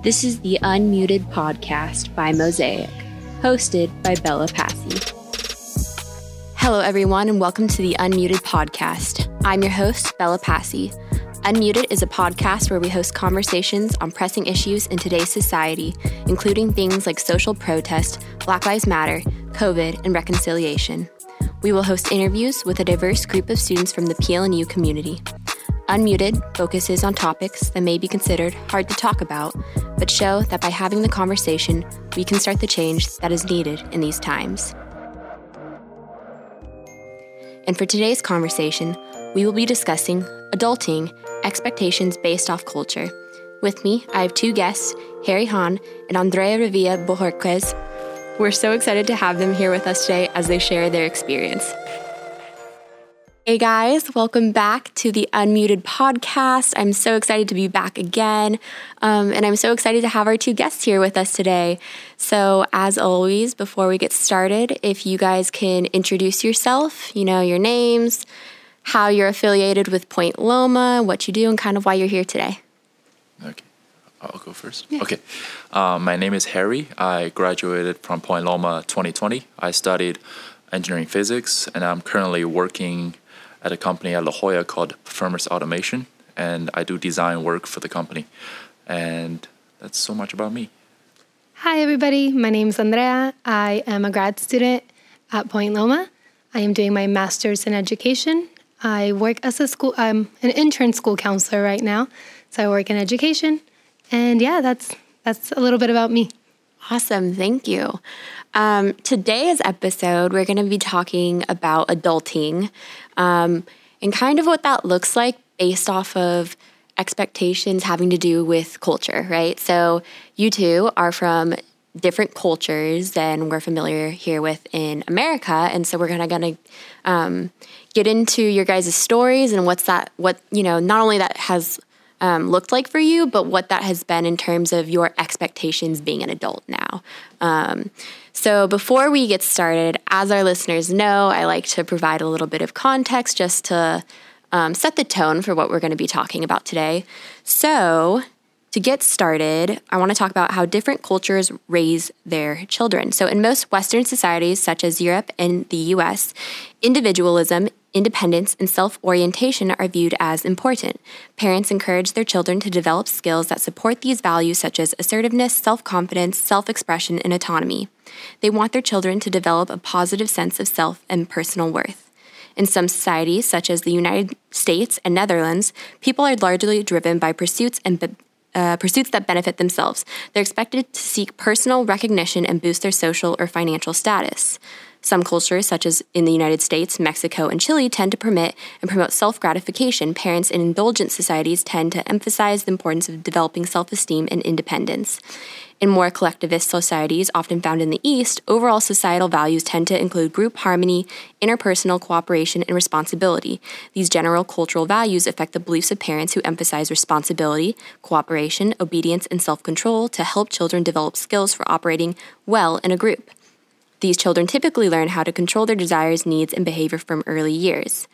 This is the Unmuted Podcast by Mosaic, hosted by Bella Passy. Hello, everyone, and welcome to the Unmuted Podcast. I'm your host, Bella Passy. Unmuted is a podcast where we host conversations on pressing issues in today's society, including things like social protest, Black Lives Matter, COVID, and reconciliation. We will host interviews with a diverse group of students from the PLNU community. Unmuted focuses on topics that may be considered hard to talk about, but show that by having the conversation, we can start the change that is needed in these times. And for today's conversation, we will be discussing adulting, expectations based off culture. With me, I have two guests, Harry Hahn and Andrea Revilla Bojorquez. We're so excited to have them here with us today as they share their experience. Hey guys, welcome back to the Unmuted podcast. I'm so excited to be back again. Um, and I'm so excited to have our two guests here with us today. So, as always, before we get started, if you guys can introduce yourself, you know, your names, how you're affiliated with Point Loma, what you do, and kind of why you're here today. Okay. I'll go first. Yeah. Okay. Um, my name is Harry. I graduated from Point Loma 2020. I studied engineering physics, and I'm currently working at a company at La Jolla called Performance Automation, and I do design work for the company. And that's so much about me. Hi, everybody. My name is Andrea. I am a grad student at Point Loma. I am doing my master's in education. I work as a school, I'm an intern school counselor right now. So I work in education. And yeah, that's that's a little bit about me. Awesome. Thank you. Um, today's episode, we're going to be talking about adulting um, and kind of what that looks like based off of expectations having to do with culture, right? So, you two are from different cultures than we're familiar here with in America, and so we're gonna gonna um, get into your guys' stories and what's that what you know not only that has um, looked like for you, but what that has been in terms of your expectations being an adult now. Um, so, before we get started, as our listeners know, I like to provide a little bit of context just to um, set the tone for what we're going to be talking about today. So, to get started, I want to talk about how different cultures raise their children. So, in most Western societies, such as Europe and the US, individualism independence, and self orientation are viewed as important. Parents encourage their children to develop skills that support these values, such as assertiveness, self confidence, self expression, and autonomy. They want their children to develop a positive sense of self and personal worth. In some societies, such as the United States and Netherlands, people are largely driven by pursuits and uh, pursuits that benefit themselves. They're expected to seek personal recognition and boost their social or financial status. Some cultures, such as in the United States, Mexico, and Chile, tend to permit and promote self gratification. Parents in indulgent societies tend to emphasize the importance of developing self esteem and independence. In more collectivist societies, often found in the East, overall societal values tend to include group harmony, interpersonal cooperation, and responsibility. These general cultural values affect the beliefs of parents who emphasize responsibility, cooperation, obedience, and self control to help children develop skills for operating well in a group. These children typically learn how to control their desires, needs, and behavior from early years.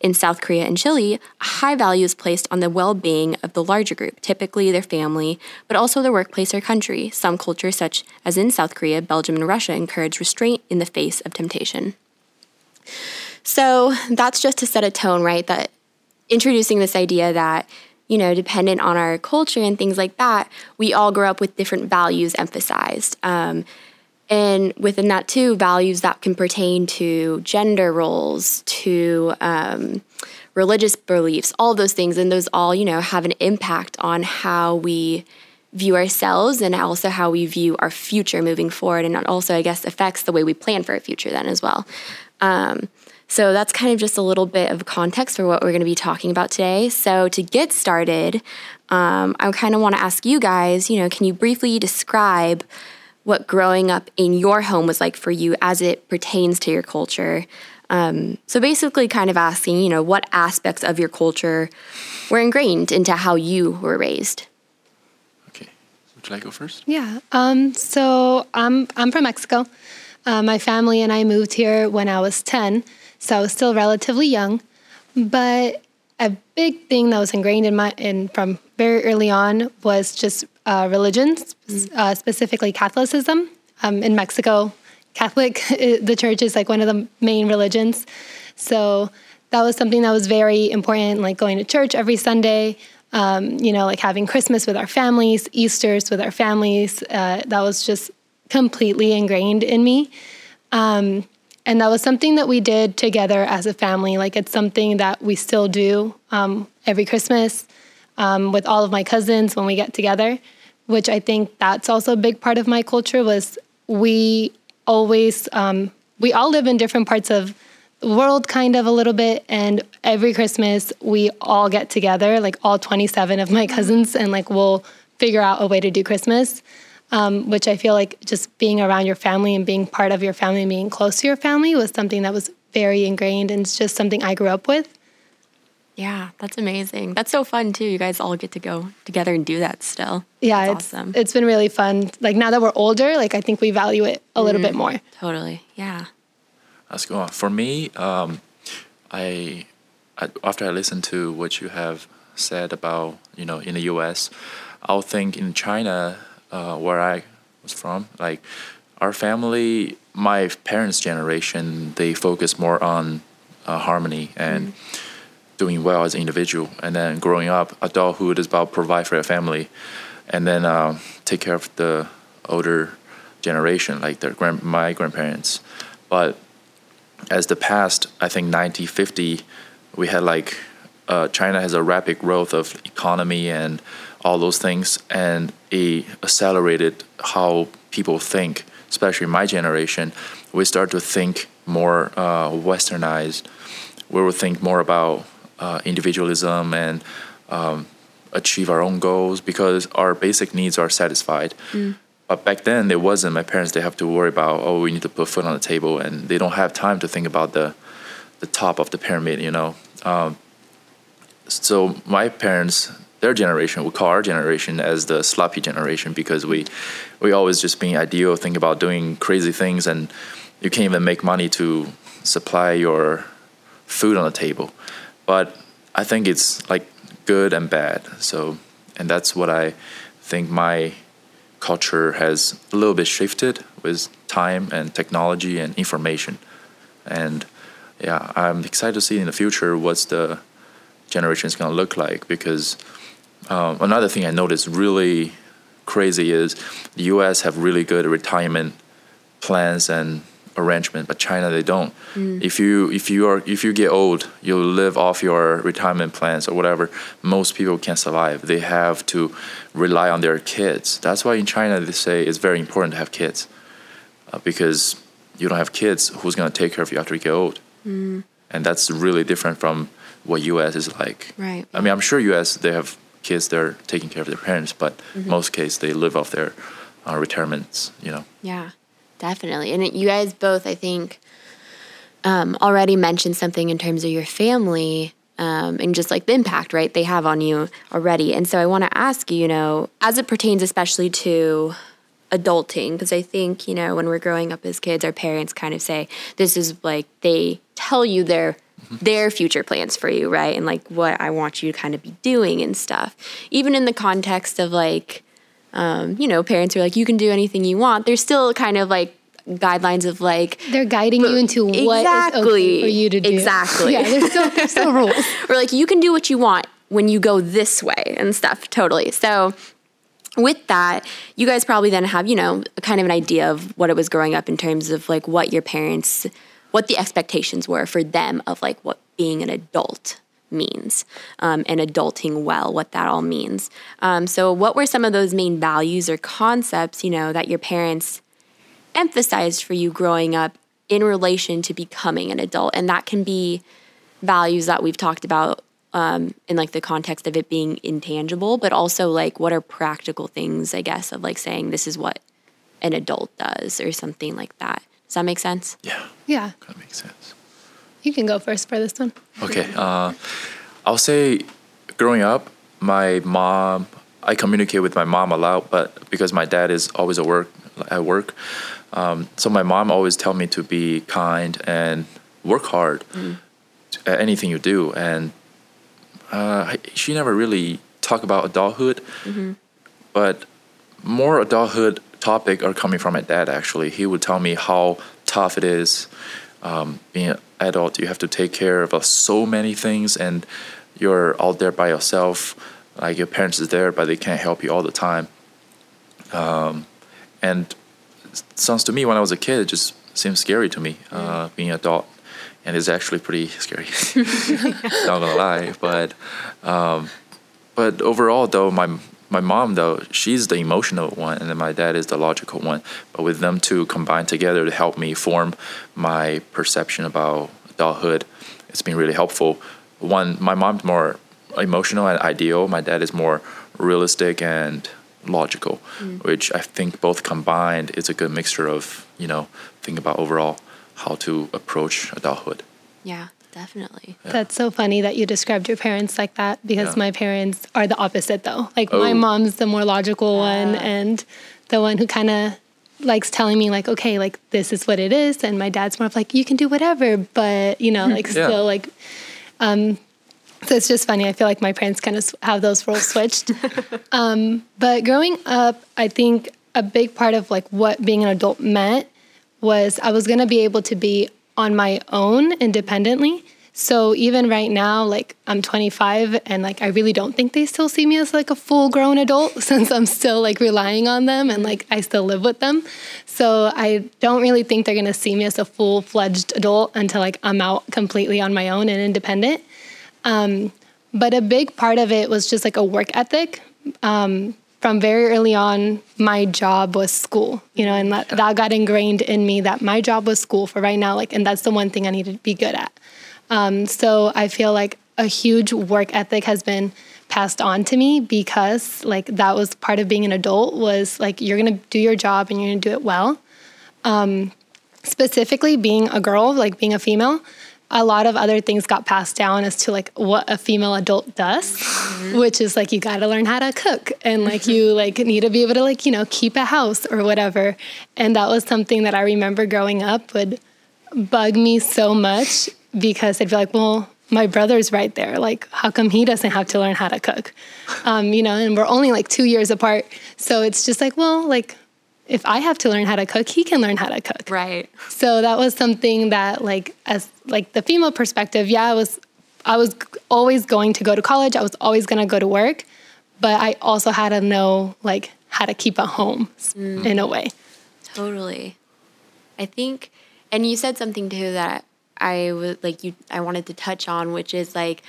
In South Korea and Chile, a high value is placed on the well being of the larger group, typically their family, but also their workplace or country. Some cultures, such as in South Korea, Belgium, and Russia, encourage restraint in the face of temptation. So that's just to set a tone, right? That introducing this idea that you know, dependent on our culture and things like that, we all grow up with different values emphasized. Um, and within that too values that can pertain to gender roles to um, religious beliefs all those things. And those all you know have an impact on how we view ourselves and also how we view our future moving forward. And it also i guess affects the way we plan for a future then as well. Um, so that's kind of just a little bit of context for what we're going to be talking about today. So to get started um, i kind of want to ask you guys you know can you briefly describe what growing up in your home was like for you as it pertains to your culture. Um, so basically, kind of asking, you know, what aspects of your culture were ingrained into how you were raised. Okay, would you like to go first? Yeah. Um, so I'm I'm from Mexico. Uh, my family and I moved here when I was ten, so I was still relatively young. But a big thing that was ingrained in my in from very early on was just uh, religions, uh, specifically Catholicism. Um, in Mexico, Catholic, the church is like one of the main religions. So that was something that was very important, like going to church every Sunday, um, you know, like having Christmas with our families, Easter's with our families. Uh, that was just completely ingrained in me. Um, and that was something that we did together as a family. Like it's something that we still do um, every Christmas um, with all of my cousins when we get together, which I think that's also a big part of my culture was we always, um, we all live in different parts of the world kind of a little bit and every christmas we all get together like all 27 of my cousins and like we'll figure out a way to do christmas um, which I feel like just being around your family and being part of your family and being close to your family was something that was very ingrained and it's just something I grew up with. Yeah, that's amazing. That's so fun too. You guys all get to go together and do that still. Yeah, that's it's awesome. it's been really fun. Like now that we're older, like I think we value it a little mm, bit more. Totally. Yeah. Let's go on. For me, um, I, I after I listened to what you have said about you know in the U.S., I'll think in China uh, where I was from, like our family, my parents' generation, they focus more on uh, harmony and mm. Doing well as an individual. And then growing up, adulthood is about provide for your family, and then uh, take care of the older generation, like their grand, my grandparents. But as the past, I think 1950, we had like uh, China has a rapid growth of economy and all those things, and it accelerated how people think, especially my generation. We start to think more uh, westernized. We will think more about uh, individualism and um, achieve our own goals because our basic needs are satisfied. Mm. But back then, it wasn't. My parents they have to worry about oh, we need to put food on the table, and they don't have time to think about the the top of the pyramid. You know. Um, so my parents their generation, we call our generation as the sloppy generation because we we always just being ideal, think about doing crazy things, and you can't even make money to supply your food on the table. But I think it's like good and bad. So, and that's what I think my culture has a little bit shifted with time and technology and information. And yeah, I'm excited to see in the future what's the generation is going to look like because um, another thing I noticed really crazy is the U.S. have really good retirement plans and arrangement, but China they don't. Mm. If you if you are if you get old, you live off your retirement plans or whatever. Most people can't survive. They have to rely on their kids. That's why in China they say it's very important to have kids, uh, because you don't have kids, who's gonna take care of you after you get old? Mm. And that's really different from what U.S. is like. Right. I mean, I'm sure U.S. they have kids they're taking care of their parents, but mm-hmm. most cases they live off their uh, retirements. You know. Yeah, definitely. And you guys both, I think, um, already mentioned something in terms of your family. Um, and just like the impact, right, they have on you already. And so I want to ask you, you know, as it pertains especially to adulting, because I think, you know, when we're growing up as kids, our parents kind of say, this is like, they tell you their their future plans for you, right? And like what I want you to kind of be doing and stuff. Even in the context of like, um, you know, parents are like, you can do anything you want. There's still kind of like guidelines of like they're guiding you into what exactly, is okay for you to do. Exactly. yeah, there's still, there's still rules. or like you can do what you want when you go this way and stuff. Totally. So with that, you guys probably then have, you know, kind of an idea of what it was growing up in terms of like what your parents what the expectations were for them of like what being an adult means um, and adulting well, what that all means. Um, so, what were some of those main values or concepts, you know, that your parents emphasized for you growing up in relation to becoming an adult? And that can be values that we've talked about um, in like the context of it being intangible, but also like what are practical things, I guess, of like saying this is what an adult does or something like that. Does that make sense? Yeah. Yeah. Kind of makes sense. You can go first for this one. Okay. Uh, I'll say growing up, my mom, I communicate with my mom a lot, but because my dad is always at work, at work, um, so my mom always tell me to be kind and work hard mm. at anything you do. And uh, she never really talk about adulthood, mm-hmm. but more adulthood topic are coming from my dad. Actually, he would tell me how tough it is um, being an adult. You have to take care of uh, so many things, and you're out there by yourself. Like your parents is there, but they can't help you all the time. Um, and sounds to me when I was a kid, it just seemed scary to me uh, mm. being an adult, and it's actually pretty scary. Not gonna lie, but um, but overall though my my mom though she's the emotional one and then my dad is the logical one. But with them two combined together to help me form my perception about adulthood it's been really helpful. One my mom's more emotional and ideal. My dad is more realistic and logical mm. which i think both combined is a good mixture of you know think about overall how to approach adulthood. Yeah Definitely. Yeah. That's so funny that you described your parents like that because yeah. my parents are the opposite though. Like oh. my mom's the more logical one and the one who kind of likes telling me like okay like this is what it is and my dad's more of like you can do whatever but you know like yeah. still like um so it's just funny i feel like my parents kind of have those roles switched um but growing up i think a big part of like what being an adult meant was i was going to be able to be on my own independently. So even right now, like I'm 25 and like I really don't think they still see me as like a full grown adult since I'm still like relying on them and like I still live with them. So I don't really think they're gonna see me as a full fledged adult until like I'm out completely on my own and independent. Um, but a big part of it was just like a work ethic. Um, from very early on, my job was school, you know, and that, that got ingrained in me that my job was school for right now, like, and that's the one thing I need to be good at. Um, so I feel like a huge work ethic has been passed on to me because like that was part of being an adult was like you're gonna do your job and you're gonna do it well. Um, specifically being a girl, like being a female, a lot of other things got passed down as to like what a female adult does mm-hmm. which is like you got to learn how to cook and like you like need to be able to like you know keep a house or whatever. And that was something that i remember growing up would bug me so much because i'd be like well my brother's right there. Like how come he doesn't have to learn how to cook? Um, you know and we're only like two years apart. So it's just like well like if I have to learn how to cook, he can learn how to cook. Right. So that was something that like as like the female perspective, yeah, I was I was always going to go to college. I was always going to go to work, but I also had to know like how to keep a home mm. in a way. Totally. I think and you said something too that I was like you I wanted to touch on which is like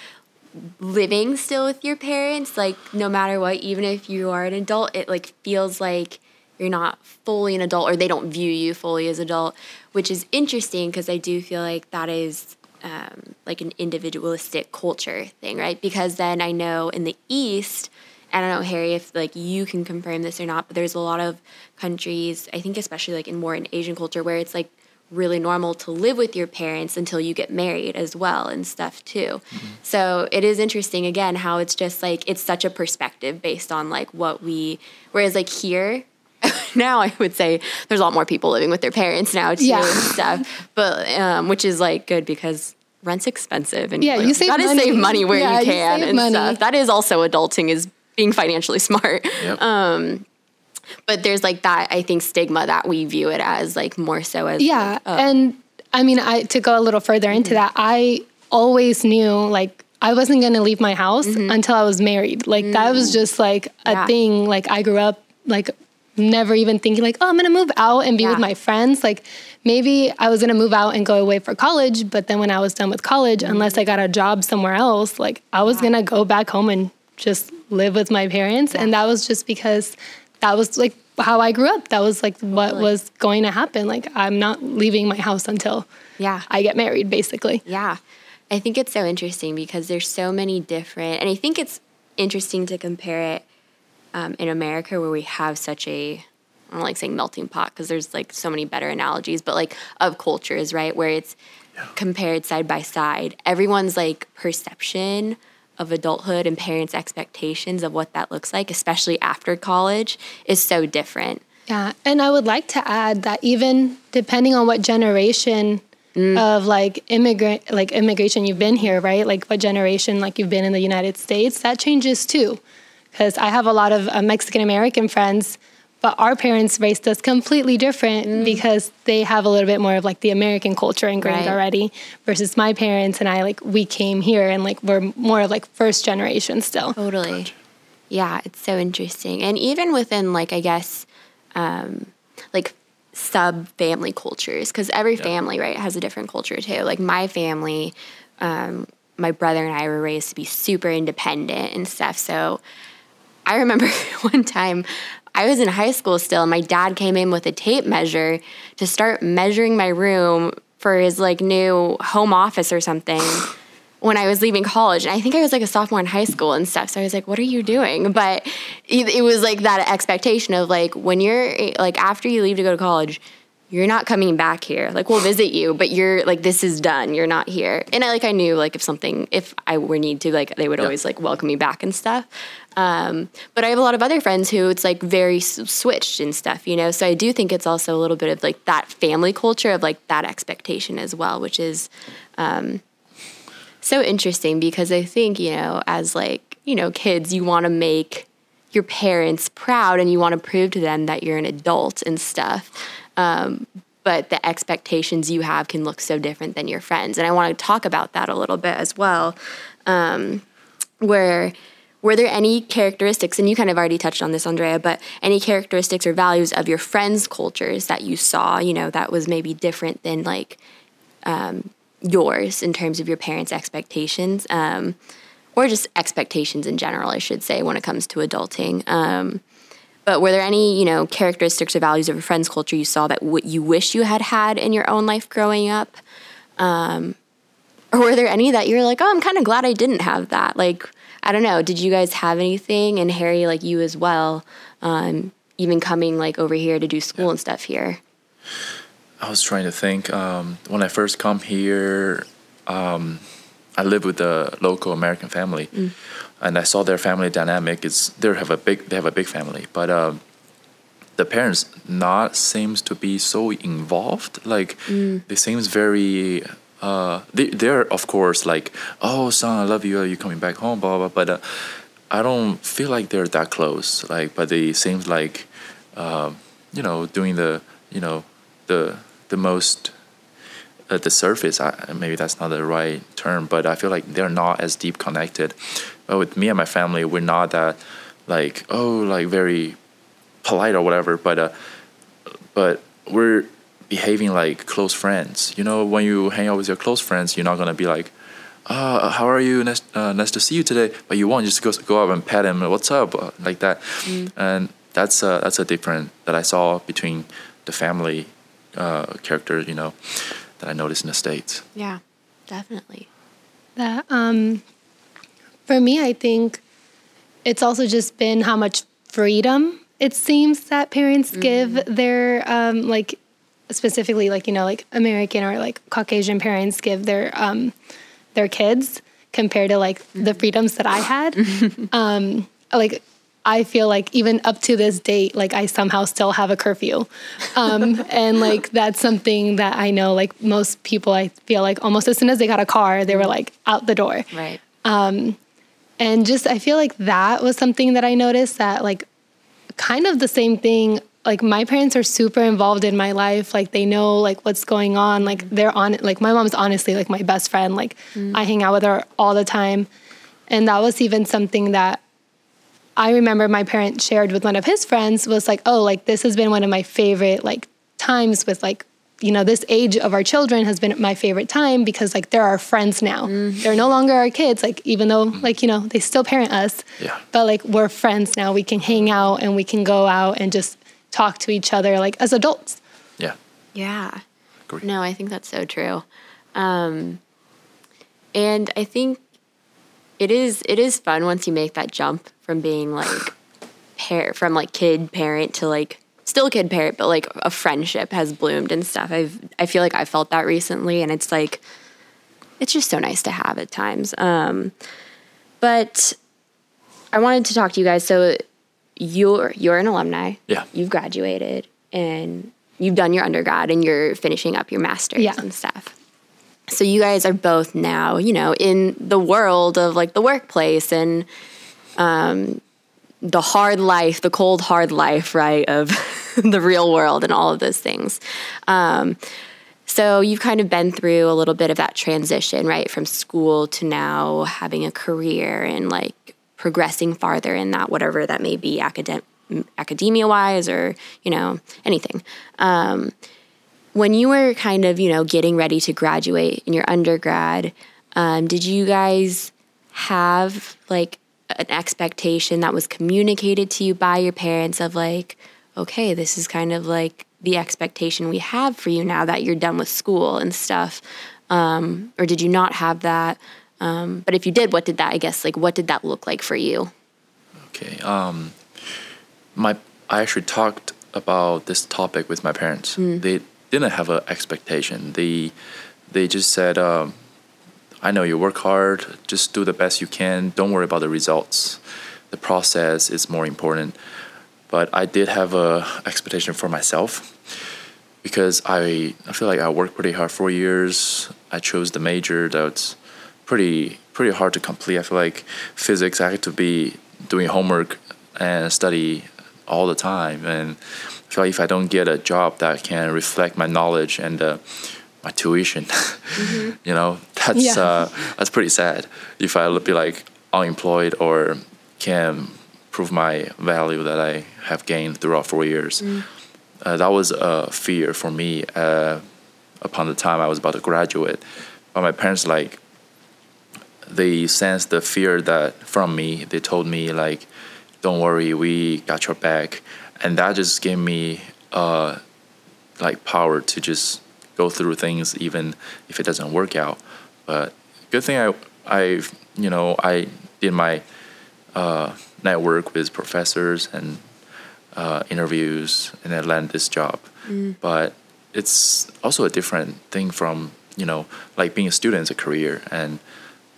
living still with your parents like no matter what even if you are an adult it like feels like you're not fully an adult or they don't view you fully as adult, which is interesting because I do feel like that is um, like an individualistic culture thing, right? Because then I know in the East, I don't know, Harry, if like you can confirm this or not, but there's a lot of countries, I think especially like in more in Asian culture, where it's like really normal to live with your parents until you get married as well and stuff too. Mm-hmm. So it is interesting again how it's just like it's such a perspective based on like what we whereas like here now I would say there's a lot more people living with their parents now too yeah. and stuff. But um, which is like good because rent's expensive and yeah, you, you gotta money. save money where yeah, you can you and money. stuff. That is also adulting is being financially smart. Yep. Um, but there's like that I think stigma that we view it as like more so as yeah, like, oh. and I mean I to go a little further into mm-hmm. that I always knew like I wasn't going to leave my house mm-hmm. until I was married. Like mm-hmm. that was mm. just like a yeah. thing. Like I grew up like never even thinking like, oh, I'm gonna move out and be yeah. with my friends. Like maybe I was gonna move out and go away for college, but then when I was done with college, unless I got a job somewhere else, like I was yeah. gonna go back home and just live with my parents. Yeah. And that was just because that was like how I grew up. That was like totally. what was going to happen. Like I'm not leaving my house until yeah I get married, basically. Yeah. I think it's so interesting because there's so many different and I think it's interesting to compare it um, in America where we have such a I don't like saying melting pot because there's like so many better analogies, but like of cultures, right? Where it's yeah. compared side by side. Everyone's like perception of adulthood and parents' expectations of what that looks like, especially after college, is so different. Yeah. And I would like to add that even depending on what generation mm. of like immigrant like immigration you've been here, right? Like what generation like you've been in the United States, that changes too because I have a lot of uh, Mexican American friends but our parents raised us completely different Mm. because they have a little bit more of like the American culture ingrained Right. already versus my parents and I like we came here and like we're more of like first generation still. Totally. Yeah, it's so interesting. And even within like I guess um like sub family cultures because every family right has a different culture too. Like my family um my brother and I were raised to be super independent and stuff. So I remember one time I was in high school still, and my dad came in with a tape measure to start measuring my room for his like new home office or something when I was leaving college. And I think I was like a sophomore in high school and stuff. So I was like, what are you doing? But it, it was like that expectation of like when you're like after you leave to go to college, you're not coming back here. Like we'll visit you, but you're like this is done. You're not here. And I like I knew like if something if I were need to like they would Yeah. always like welcome me back and stuff. Um, but I have a lot of other friends who it's like very s- switched and stuff, you know. So I do think it's also a little bit of like that family culture of like that expectation as well, which is um, so interesting because I think you know as like you know kids you want to make your parents proud and you want to prove to them that you're an adult and stuff. Um, but the expectations you have can look so different than your friends. And I want to talk about that a little bit as well. Um, where were there any characteristics, and you kind of already touched on this, Andrea, but any characteristics or values of your friends' cultures that you saw, you know, that was maybe different than like um, yours in terms of your parents' expectations? Um, or just expectations in general, I should say, when it comes to adulting. Um, but were there any, you know, characteristics or values of your friend's culture you saw that w- you wish you had had in your own life growing up? Um, or were there any that you're like, oh, I'm kind of glad I didn't have that? Like, I don't know. Did you guys have anything? And Harry, like you as well, um, even coming like over here to do school and stuff here. I was trying to think. Um, when I first come here, um, I live with a local American family, and I saw their family dynamic. Is they have a big they have a big family, but um, the parents not seems to be so involved. Like they seems very. Uh, they they're of course like oh son I love you are you coming back home blah blah, blah. but uh, I don't feel like they're that close like but they seems like um, you know doing the you know the the most at the surface I, maybe that's not the right term but i feel like they're not as deep connected but with me and my family we're not that like oh like very polite or whatever but uh but we're behaving like close friends you know when you hang out with your close friends you're not gonna be like uh, how are you? Nice, uh, nice to see you today. But you won't just go go up and pat him. What's up? uh, Like that, and that's a that's a different that I saw between the family uh, character. You know, that I noticed in the states. Yeah, definitely. That um, for me, I think it's also just been how much freedom it seems that parents give their um, like specifically like you know like American or like Caucasian parents give their um, their kids compared to like the freedoms that I had. um, like I feel like even up to this date, like I somehow still have a curfew. Um, and like that's something that I know like most people I feel like almost as soon as they got a car, they were like out the door. Right. Um, and just I feel like that was something that I noticed that like kind of the same thing like my parents are super involved in my life like they know like what's going on like mm. they're on like my mom's honestly like my best friend like mm. I hang out with her all the time and that was even something that I remember my parent shared with one of his friends was like oh like this has been one of my favorite like times with like you know this age of our children has been my favorite time because like they're our friends now they're no longer our kids like even though like you know they still parent us Yeah. but like we're friends now we can hang out and we can go out and just talk to each other like as adults Yeah, Yeah. Agree. No, I think that's so true. Um, and I think it is it is fun once you make that jump from being like par- from like kid parent to like still kid parent, but like a friendship has bloomed and stuff. I've I feel like I felt that recently, and it's like it's just so nice to have at times. Um, but I wanted to talk to you guys. So you're you're an alumni. Yeah. You've graduated and you've done your undergrad and you're finishing up your master's Yeah. and stuff. So you guys are both now, you know, in the world of like the workplace and um the hard life, the cold hard life, right, of the real world and all of those things. Um, so you've kind of been through a little bit of that transition, right, from school to now having a career and like progressing farther in that, whatever that may be, academic academia wise or you know anything um, when you were kind of you know getting ready to graduate in your undergrad um, did you guys have like an expectation that was communicated to you by your parents of like okay this is kind of like the expectation we have for you now that you're done with school and stuff? Um, or did you not have that? Um, but if you did what did that i guess like what did that look like for you? Okay um, my i actually talked about this topic with my parents. Mm. they didn't have an expectation. They they just said um, i know you work hard. Just do the best you can. Don't worry about the results. The process is more important. But I did have a expectation for myself because I I feel like I worked pretty hard for years. I chose the major. That's pretty pretty hard to complete. I feel like physics I had to be doing homework and study all the time, and I feel like if I don't get a job that can reflect my knowledge and uh, my tuition, mm-hmm. you know, that's yeah. uh, that's pretty sad. If I be like unemployed or can prove my value that I have gained throughout four years. Mm. Uh, that was a fear for me uh, upon the time I was about to graduate. But my parents, like, they sensed the fear that from me. They told me, like, don't worry, we got your back. And that just gave me, uh, like, power to just go through things even if it doesn't work out. But good thing I, I, you know, I did my uh, network with professors and uh, interviews, and I landed this job. Mm. But it's also a different thing from you know like being a student is a career and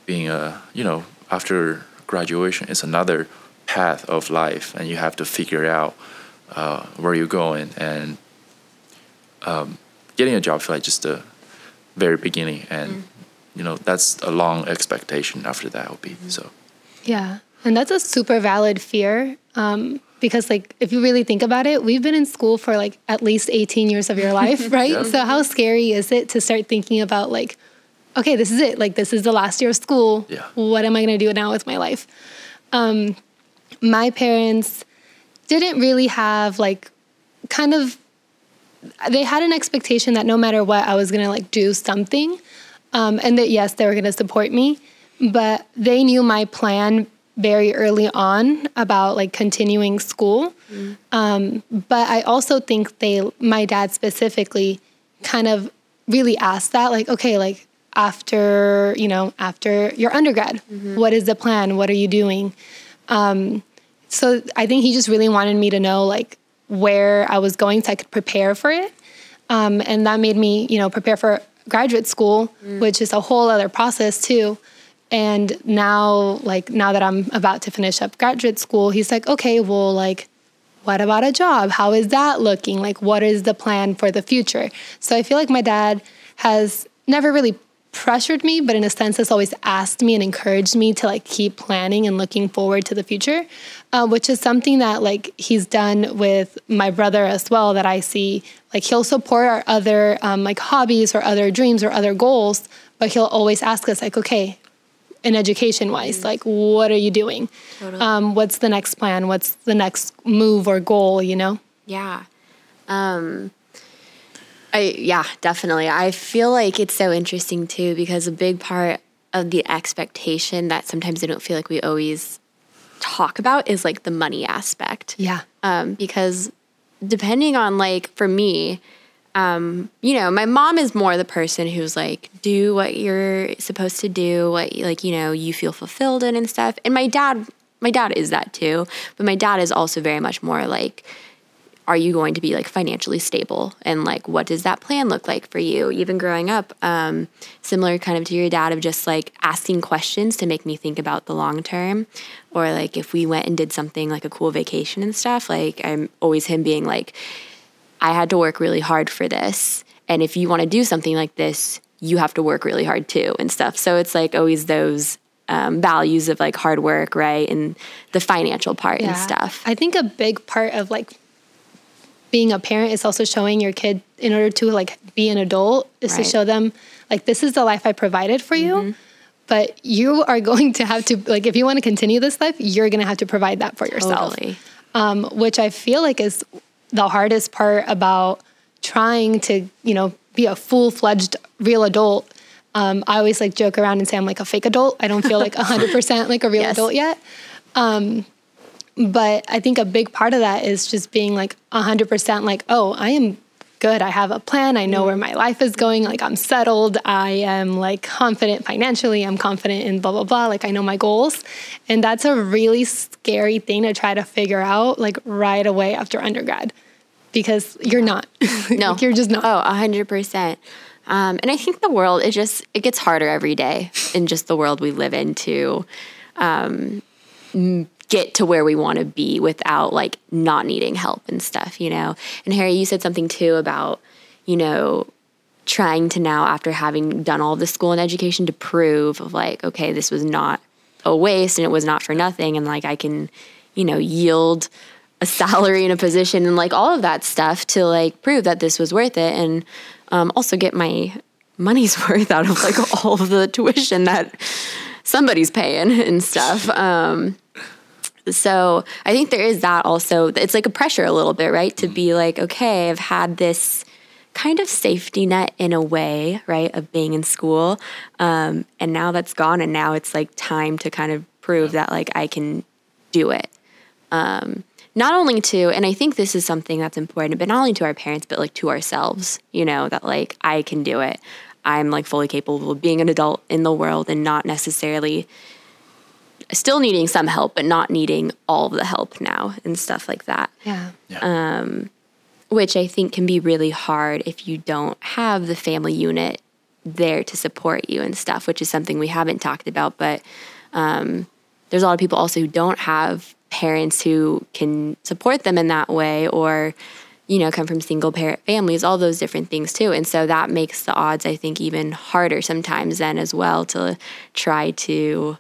being a you know after graduation it's another path of life and you have to figure out uh, where you're going and um, getting a job feel like just the very beginning and mm. you know that's a long expectation after that will be mm-hmm. so yeah and that's a super valid fear. Um, because like if you really think about it we've been in school for like at least 18 years of your life right yeah. so how scary is it to start thinking about like okay this is it like this is the last year of school yeah. what am i going to do now with my life um, my parents didn't really have like kind of they had an expectation that no matter what i was going to like do something um, and that yes they were going to support me but they knew my plan very early on about like continuing school. Mm. Um, but I also think they, my dad specifically, kind of really asked that, like, okay, like after, you know, after your undergrad, mm-hmm. what is the plan? What are you doing? Um, so I think he just really wanted me to know like where I was going so I could prepare for it. Um, and that made me, you know, prepare for graduate school, mm. which is a whole other process too. And now, like, now that I'm about to finish up graduate school, he's like, okay, well, like, what about a job? How is that looking? Like, what is the plan for the future? So I feel like my dad has never really pressured me, but in a sense has always asked me and encouraged me to like keep planning and looking forward to the future, uh, which is something that like he's done with my brother as well. That I see like he'll support our other um, like hobbies or other dreams or other goals, but he'll always ask us like, okay, in education wise mm. like what are you doing totally. um, what's the next plan what's the next move or goal you know yeah um, I, yeah definitely i feel like it's so interesting too because a big part of the expectation that sometimes i don't feel like we always talk about is like the money aspect yeah um, because depending on like for me um, you know, my mom is more the person who's like, do what you're supposed to do, what like, you know, you feel fulfilled in and stuff. And my dad, my dad is that too. But my dad is also very much more like, are you going to be like financially stable? And like, what does that plan look like for you? Even growing up, um, similar kind of to your dad of just like asking questions to make me think about the long term. Or like if we went and did something like a cool vacation and stuff, like I'm always him being like, I had to work really hard for this. And if you want to do something like this, you have to work really hard too and stuff. So it's like always those um, values of like hard work, right, and the financial part and stuff. I think a big part of like being a parent is also showing your kid in order to like be an adult is Right. to show them like this is the life I provided for Mm-hmm. you. But you are going to have to like if you want to continue this life, you're going to have to provide that for yourself. Totally. Um, which I feel like is the hardest part about trying to, you know, be a full-fledged real adult. Um, I always like joke around and say I'm like a fake adult. I don't feel like 100% like a real Yes. adult yet. Um, but I think a big part of that is just being like 100% like, oh, I am good. I have a plan. I know where my life is going. Like, I'm settled. I am like confident financially. I'm confident in blah, blah, blah. Like, I know my goals. And that's a really scary thing to try to figure out like right away after undergrad because you're not. No, Like, you're just not. Oh, hundred percent. Um, and I think the world it just it gets harder every day in just the world we live in to um, get to where we want to be without like not needing help and stuff, you know. And Harry, you said something too about you know trying to now after having done all the school and education to prove of like okay this was not a waste and it was not for nothing and like I can you know yield a salary and a position and like all of that stuff to like prove that this was worth it and um, also get my money's worth out of like all of the tuition that somebody's paying and stuff. Um, so I think there is that also. It's like a pressure a little bit, right? To be like, okay, I've had this kind of safety net in a way, right, of being in school, um, and now that's gone, and now it's like time to kind of prove that like I can do it. Um, not only to, and I think this is something that's important, but not only to our parents, but like to ourselves, you know, that like I can do it. I'm like fully capable of being an adult in the world and not necessarily still needing some help, but not needing all the help now and stuff like that Yeah. Um, which I think can be really hard if you don't have the family unit there to support you and stuff, which is something we haven't talked about. But um, there's a lot of people also who don't have parents who can support them in that way or you know come from single parent families all those different things too and so that makes the odds i think even harder sometimes then as well to try to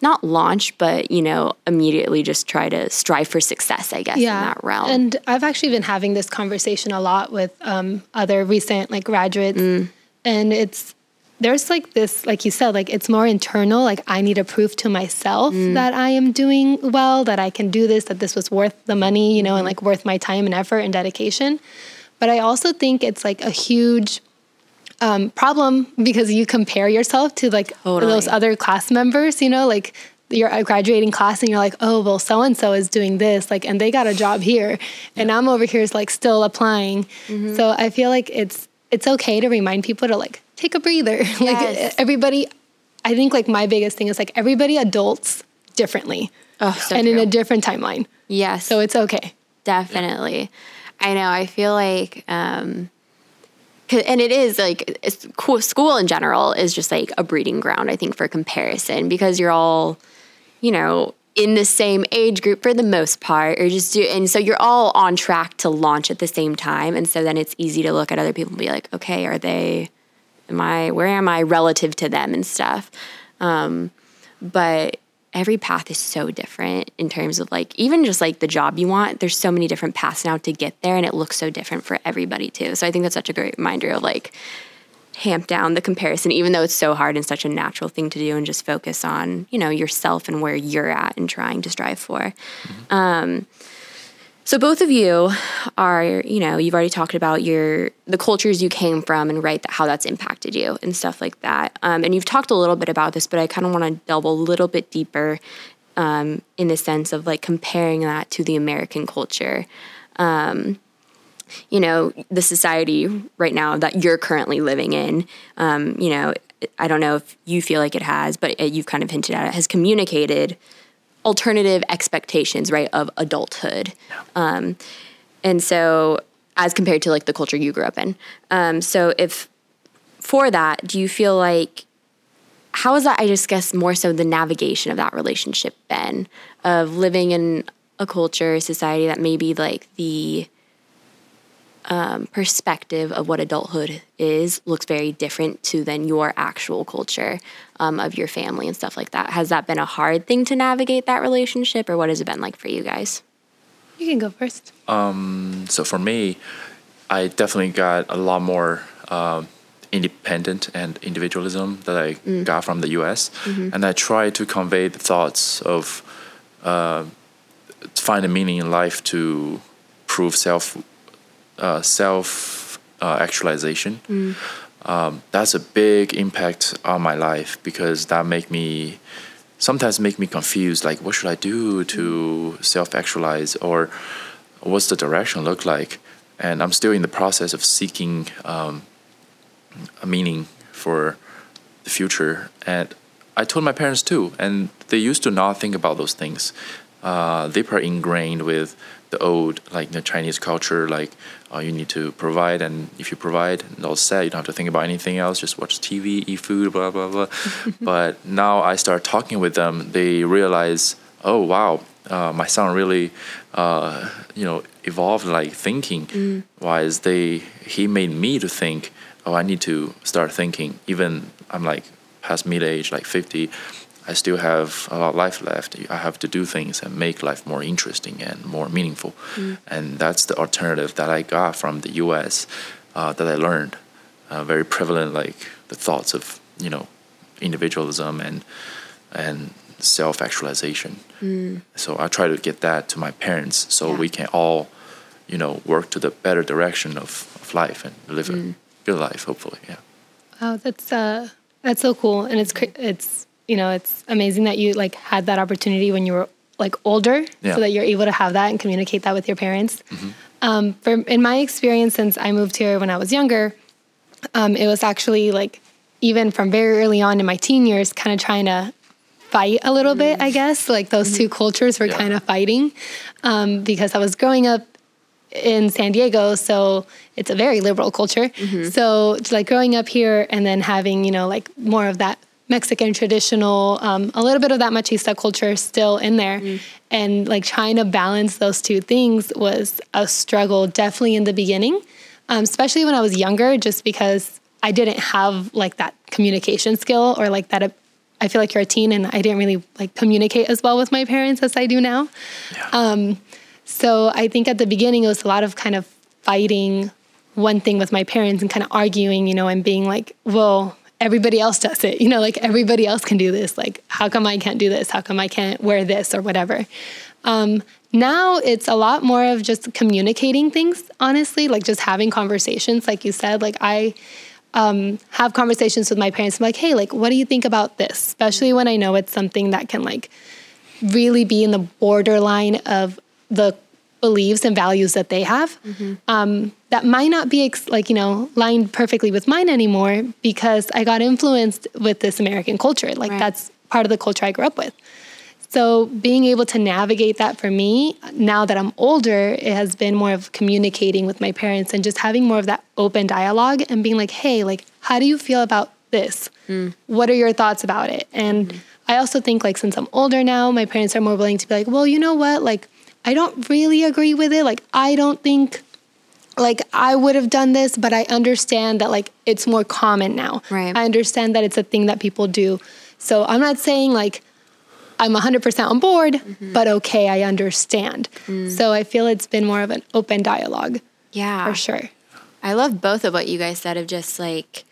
not launch, but you know, immediately just try to strive for success, I guess, in that realm. And I've actually been having this conversation a lot with um, other recent like graduates, Mm. and it's there's like this, like you said, like it's more internal. Like I need to prove to myself Mm. that I am doing well, that I can do this, that this was worth the money, you know, Mm-hmm. and like worth my time and effort and dedication. But I also think it's like a huge um, problem because you compare yourself to like Totally. those other class members, you know, like you're a graduating class and you're like, oh, well, so and so is doing this, like, and they got a job here, and I'm over here is like still applying. Mm-hmm. So I feel like it's it's okay to remind people to like take a breather. Yes. like everybody, I think like my biggest thing is like everybody adults differently oh, so and in a different timeline. yes, So it's okay. definitely. I know. I feel like, um, and it is like school in general is just like a breeding ground. I think for comparison because you're all, you know, in the same age group for the most part, or just do, and so you're all on track to launch at the same time, and so then it's easy to look at other people and be like, okay, are they? Am I? Where am I relative to them and stuff? Um, but every path is so different in terms of like even just like the job you want. There's so many different paths now to get there and it looks so different for everybody too. So i think that's such a great reminder of like hamp down the comparison even though it's so hard and such a natural thing to do and just focus on you know yourself and where you're at and trying to strive for. Um, so both of you are, you know, you've already talked about your the cultures you came from and right how that's impacted you and stuff like that. Um, and you've talked a little bit about this, but I kind of want to delve a little bit deeper um, in the sense of like comparing that to the American culture. Um, you know, the society right now that you're currently living in. Um, you know, I don't know if you feel like it has, but it, you've kind of hinted at it has communicated alternative expectations, right, of adulthood. Um, and so, as compared to like the culture you grew up in. Um, so, if for that, do you feel like how is that? I guess more so the navigation of that relationship Ben, of living in a culture, society that maybe like the um, perspective of what adulthood is looks very different to then your actual culture um, of your family and stuff like that. Has that been a hard thing to navigate that relationship, or what has it been like for you guys? You can go first. So for me, I definitely got a lot more um, independent and individualism that I got from the U.S. And I try to convey the thoughts of uh, find a meaning in life to prove self uh, self uh, actualization. Um, that's a big impact on my life because that make me sometimes make me confused. Like, what should I do to self actualize, or what's the direction look like? And I'm still in the process of seeking um, a meaning for the future. And I told my parents too, and they used to not think about those things. Uh, they are ingrained with the old, like the Chinese culture, like uh, you need to provide, and if you provide, all set. You don't have to think about anything else. Just watch TV, eat food, blah blah blah. but now I start talking with them, they realize, oh wow, uh, my son really, uh, you know, evolved like thinking. Whereas they, he made me to think, oh, I need to start thinking. Even I'm like past middle age, like 50, I still have a lot of life left. I have to do things and make life more interesting and more meaningful. And that's the alternative that I got from the U.S. Uh, that I learned. Uh, very prevalent, like the thoughts of you know individualism and and self actualization. So I try to get that to my parents so Yeah. we can all, you know, work to the better direction of, of life and live a good life, hopefully. Yeah. Wow, that's uh, that's so cool, and it's it's you know it's amazing that you like had that opportunity when you were like older, Yeah. so that you're able to have that and communicate that with your parents. Um, for in my experience, since I moved here when I was younger, um, it was actually like even from very early on in my teen years, kind of trying to fight a little bit. I guess like those two cultures were Yeah. kind of fighting um, because I was growing up in San Diego, so it's a very liberal culture. So like growing up here and then having, you know, like more of that Mexican traditional, um, a little bit of that machista culture still in there. And like trying to balance those two things was a struggle, definitely in the beginning, um, especially when I was younger, just because I didn't have like that communication skill or like that. I feel like you're a teen and I didn't really like communicate as well with my parents as I do now. Um, so I think at the beginning it was a lot of kind of fighting one thing with my parents and kind of arguing, you know, and being like, well, everybody else does it, you know, like everybody else can do this. Like, how come I can't do this? How come I can't wear this or whatever? Um, now it's a lot more of just communicating things, honestly, like just having conversations. Like you said, like I um, have conversations with my parents. I'm like, hey, like, what do you think about this? Especially when I know it's something that can like really be in the borderline of the beliefs and values that they have mm-hmm. um, that might not be ex- like you know lined perfectly with mine anymore because i got influenced with this american culture. Like Right. that's part of the culture i grew up with. So being able to navigate that for me now that i'm older it has been more of communicating with my parents and just having more of that open dialogue and being like hey like how do you feel about this? Mm. What are your thoughts about it? And mm-hmm. i also think like since i'm older now my parents are more willing to be like well you know what? Like i don't really agree with it like i don't think like I would have done this, but I understand that like it's more common now. Right. I understand that it's a thing that people do. So I'm not saying like I'm 100% on board, mm-hmm. but okay, I understand. Mm. So I feel it's been more of an open dialogue Yeah. for sure. I love both of what you guys said of just like,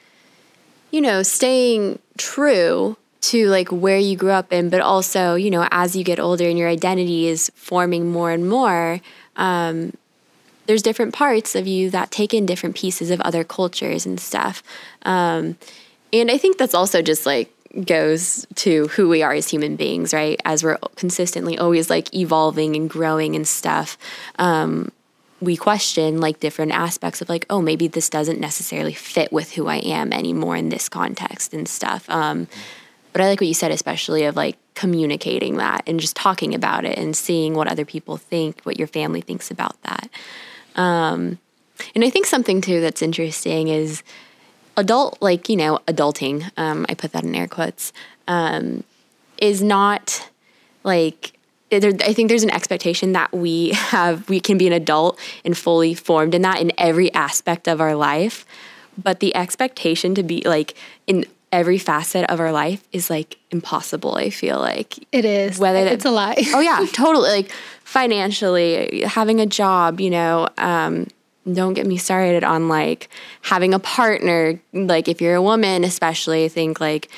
you know, staying true to like where you grew up in, but also, you know, as you get older and your identity is forming more and more, um, there's different parts of you that take in different pieces of other cultures and stuff. Um, and I think that's also just like goes to who we are as human beings, right? As we're consistently always like evolving and growing and stuff. Um, we question like different aspects of like, oh, maybe this doesn't necessarily fit with who I am anymore in this context and stuff. Um, but I like what you said, especially of like communicating that and just talking about it and seeing what other people think, what your family thinks about that. Um, and I think something too that's interesting is adult, like, you know, adulting, um, I put that in air quotes, um, is not like I think there's an expectation that we have, we can be an adult and fully formed in that in every aspect of our life. But the expectation to be like in every facet of our life is like impossible, I feel like. It is. Whether that- it's a lie. oh yeah, totally. Like financially, having a job, you know, um, don't get me started on like having a partner. Like if you're a woman, especially, I think like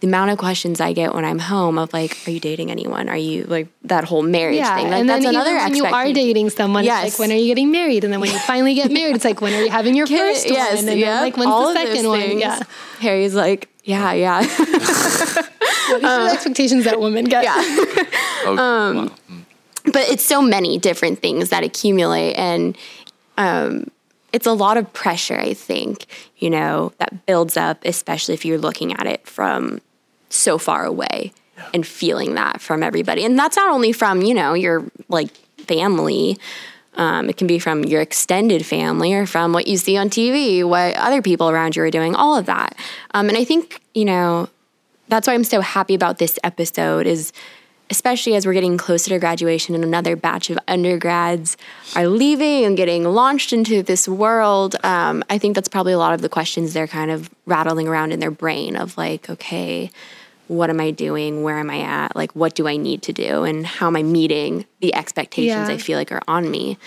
the amount of questions I get when I'm home of like, are you dating anyone? Are you like that whole marriage yeah, thing? Like and that's then another when you are dating someone, Yes. it's like when are you getting married? And then when you finally get married, it's like when are you having your Kid- first yes, one? And yeah, then like when's the second one? Yeah. Harry's like, yeah, oh. yeah, What are the um, expectations that women get? yeah. Oh, um, wow. Mm. but it's so many different things that accumulate and um, it's a lot of pressure i think you know that builds up especially if you're looking at it from so far away and feeling that from everybody and that's not only from you know your like family um, it can be from your extended family or from what you see on tv what other people around you are doing all of that um, and i think you know that's why I'm so happy about this episode is especially as we're getting closer to graduation and another batch of undergrads are leaving and getting launched into this world. Um, I think that's probably a lot of the questions they're kind of rattling around in their brain of like, okay, what am I doing? Where am I at? Like, what do I need to do? And how am I meeting the expectations Yeah. I feel like are on me?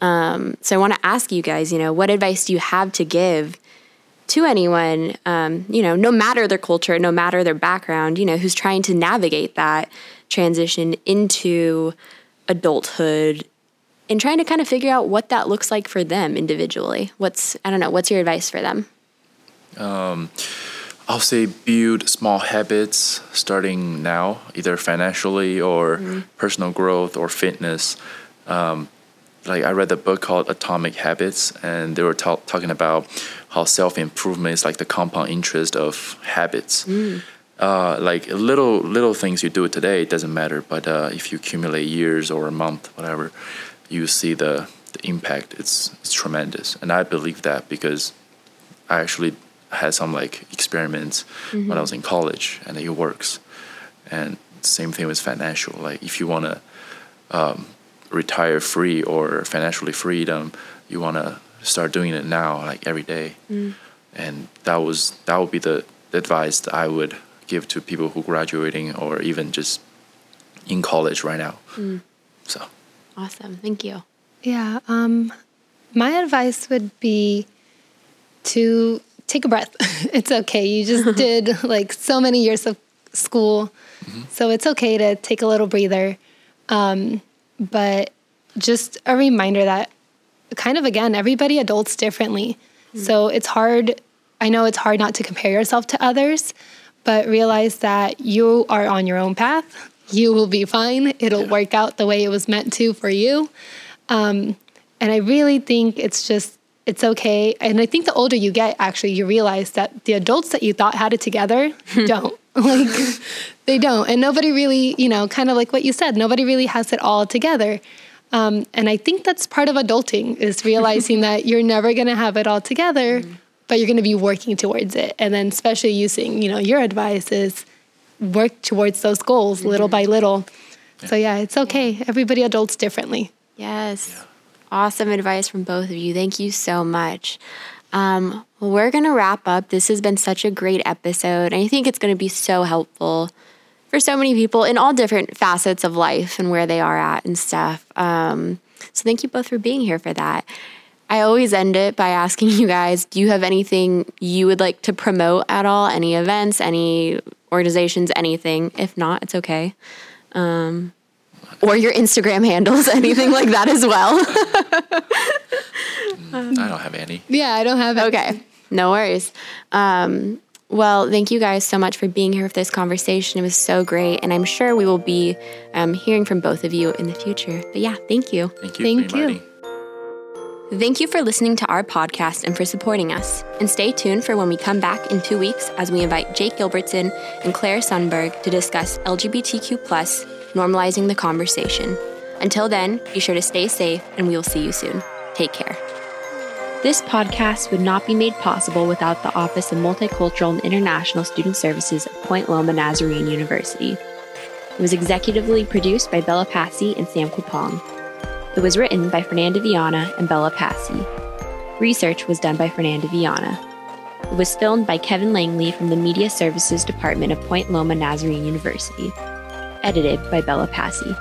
Um, so I want to ask you guys, you know, what advice do you have to give to anyone, um, you know, no matter their culture, no matter their background, you know, who's trying to navigate that transition into adulthood and trying to kind of figure out what that looks like for them individually. What's, I don't know, what's your advice for them? I'll say build small habits starting now, either financially or personal growth or fitness. Um, like I read a book called Atomic Habits, and they were ta- talking about how self improvement is like the compound interest of habits. Uh, like little little things you do today it doesn't matter, but uh, if you accumulate years or a month, whatever, you see the, the impact. It's it's tremendous, and I believe that because I actually had some like experiments when I was in college, and it works. And same thing with financial. Like if you want to um, retire free or financially freedom, you want to start doing it now, like every day. And that was that would be the, the advice that I would give to people who graduating or even just in college right now. So Awesome. Thank you. Yeah. Um, my advice would be to take a breath. it's okay. You just did like so many years of school. So it's okay to take a little breather. Um, but just a reminder that kind of again, everybody adults differently. So it's hard. I know it's hard not to compare yourself to others, but realize that you are on your own path. You will be fine. It'll work out the way it was meant to for you. Um, and I really think it's just, it's okay. And I think the older you get, actually, you realize that the adults that you thought had it together don't. like, they don't. And nobody really, you know, kind of like what you said, nobody really has it all together. Um, and I think that's part of adulting is realizing that you're never going to have it all together, but you're going to be working towards it. And then, especially using, you know, your advice is work towards those goals little by little. So, yeah, it's okay. Everybody adults differently. Yes. Awesome advice from both of you. Thank you so much. Um, well, we're going to wrap up. This has been such a great episode. And I think it's going to be so helpful for so many people in all different facets of life and where they are at and stuff. Um, so thank you both for being here for that. I always end it by asking you guys do you have anything you would like to promote at all? Any events, any organizations, anything? If not, it's okay. Um, or your Instagram handles, anything like that as well. I don't have any. Yeah, I don't have it. okay, no worries. Um, well, thank you guys so much for being here for this conversation. It was so great, and I'm sure we will be um, hearing from both of you in the future. But yeah, thank you. Thank you Thank you. inviting. Thank you for listening to our podcast and for supporting us. And stay tuned for when we come back in two weeks as we invite Jake Gilbertson and Claire Sundberg to discuss LGBTQ, normalizing the conversation. Until then, be sure to stay safe and we will see you soon. Take care. This podcast would not be made possible without the Office of Multicultural and International Student Services at Point Loma Nazarene University. It was executively produced by Bella Passy and Sam Kupong. It was written by Fernanda Viana and Bella Passy. Research was done by Fernanda Viana. It was filmed by Kevin Langley from the Media Services Department of Point Loma Nazarene University. Edited by Bella Passy.